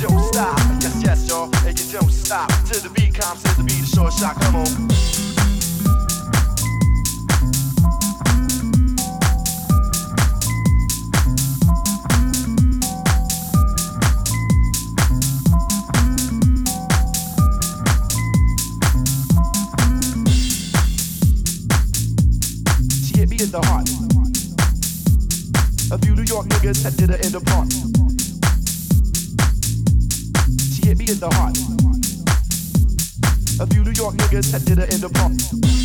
don't stop. Yes, yes, y'all, and you don't stop. Till the beat comes, till the beat short shot. Come on. in the heart. A few New York niggas had dinner in the park. niggas that did it in the park.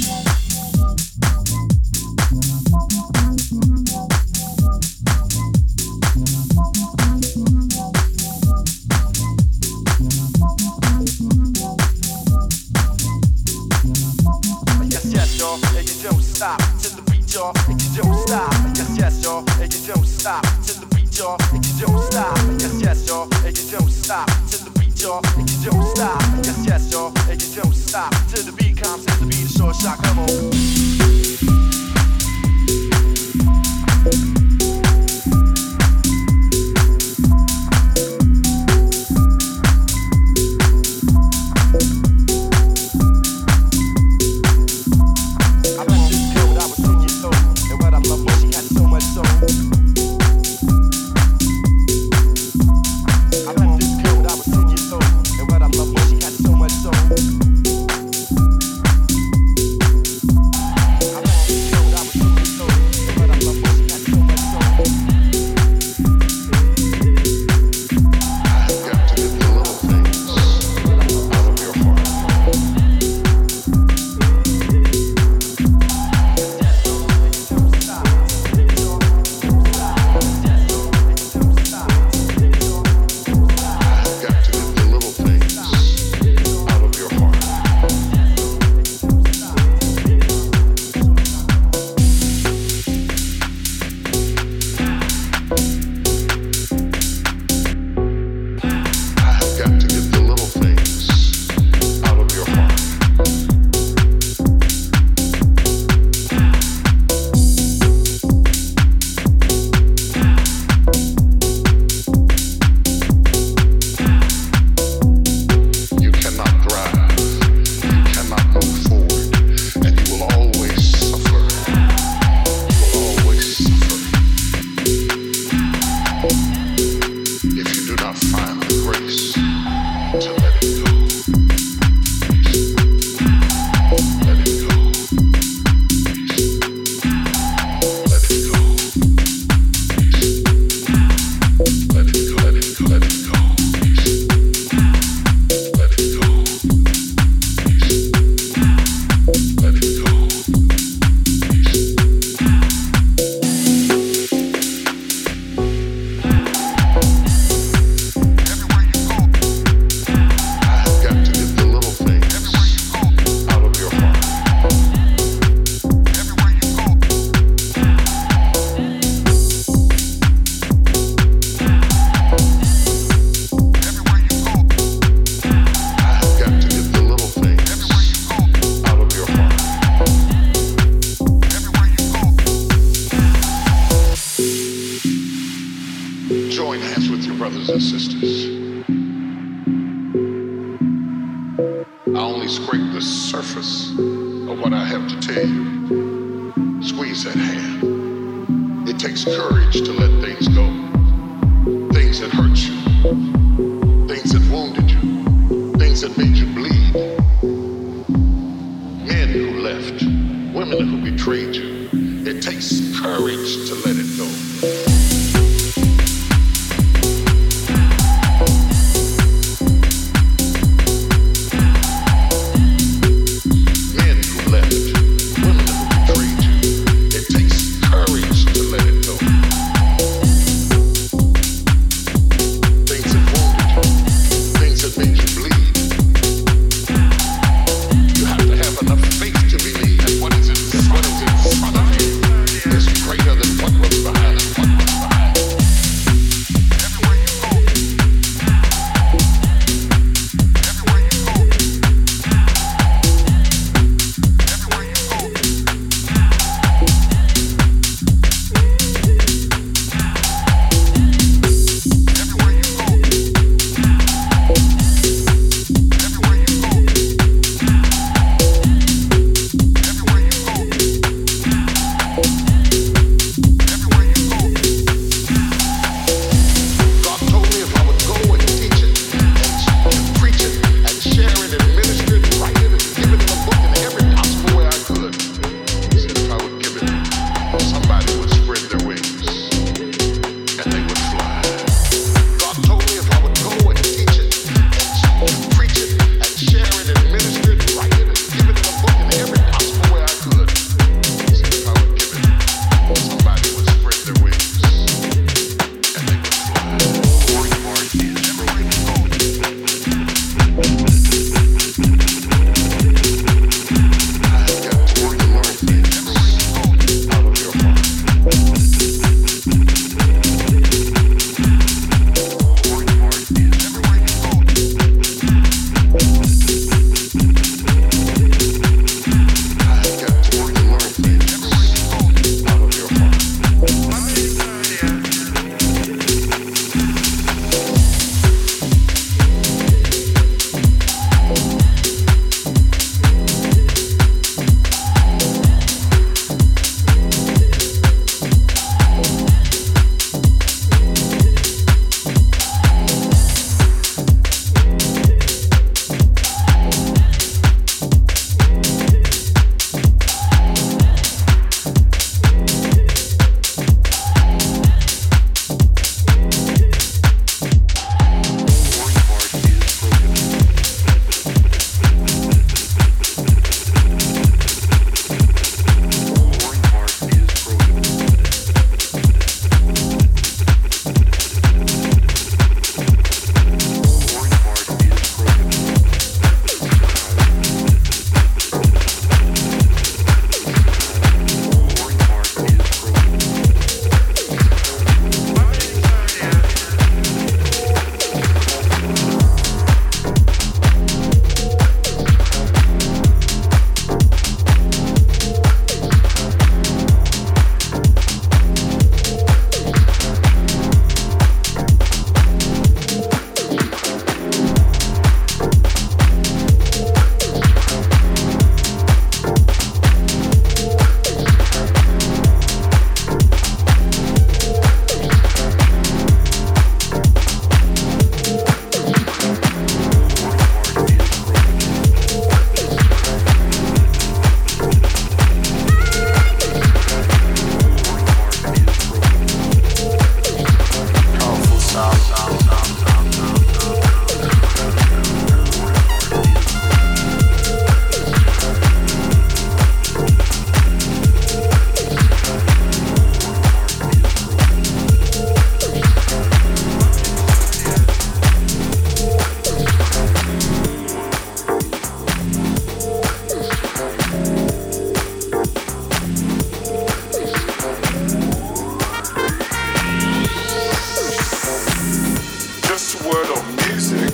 just a word on music.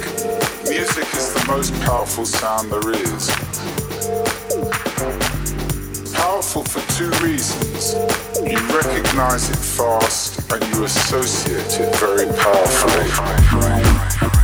Music is the most powerful sound there is. Powerful for two reasons. You recognize it fast and you associate it very powerfully.